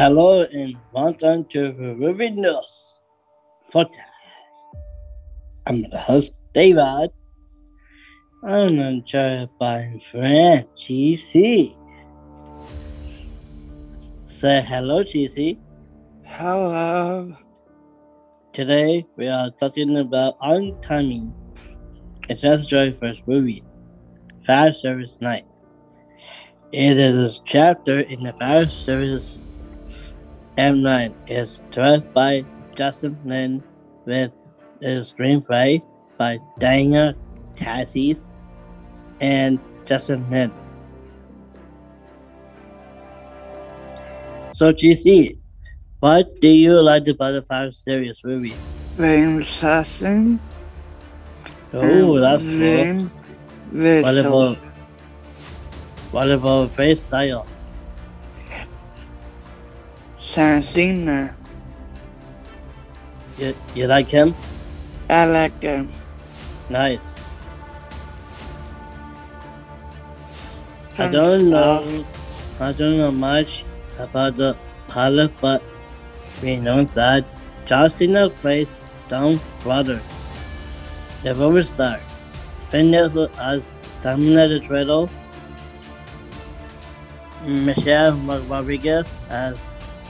Hello and welcome to News podcast. I'm the host, David. I'm joined by friend GC. Say hello, GC. Hello. Today we are talking about oncoming Accessory First movie, Fire Service Night. It is a chapter in the Fire Service M9 is directed by Justin Lin with a screenplay by Daniel Casey and Justin Lin. So GC, what do you like about the Fire Series movie? Very interesting. Oh, that's cool. very visual. What about what about face style? Sam You, you like him? I like him. Nice. I don't know. I don't know much about the pilot, but we know that John Cena plays Don Brother, the movie star. Phineas as Terminator Treadle. Michelle Rodriguez as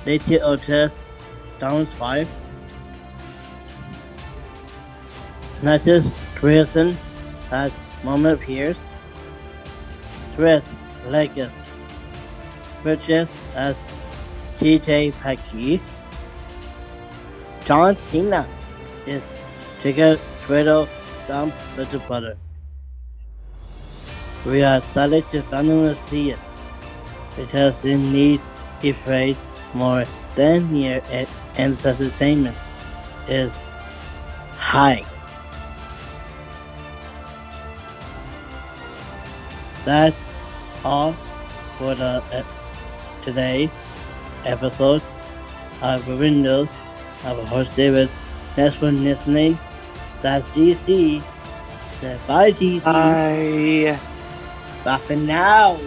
Letty Ortiz, Don's wife. Natchez Grierson as Mama Pierce. Chris Legas Bridges as Tej Parker. John Cena is Jacob Twiddle Dump Little Brother. We are excited to finally see it because we need afraid more than and entertainment is high. That's all for the uh, today episode of Windows. I'm a host David. Next one listening. That's GC. Say bye GC. I. Bye for now.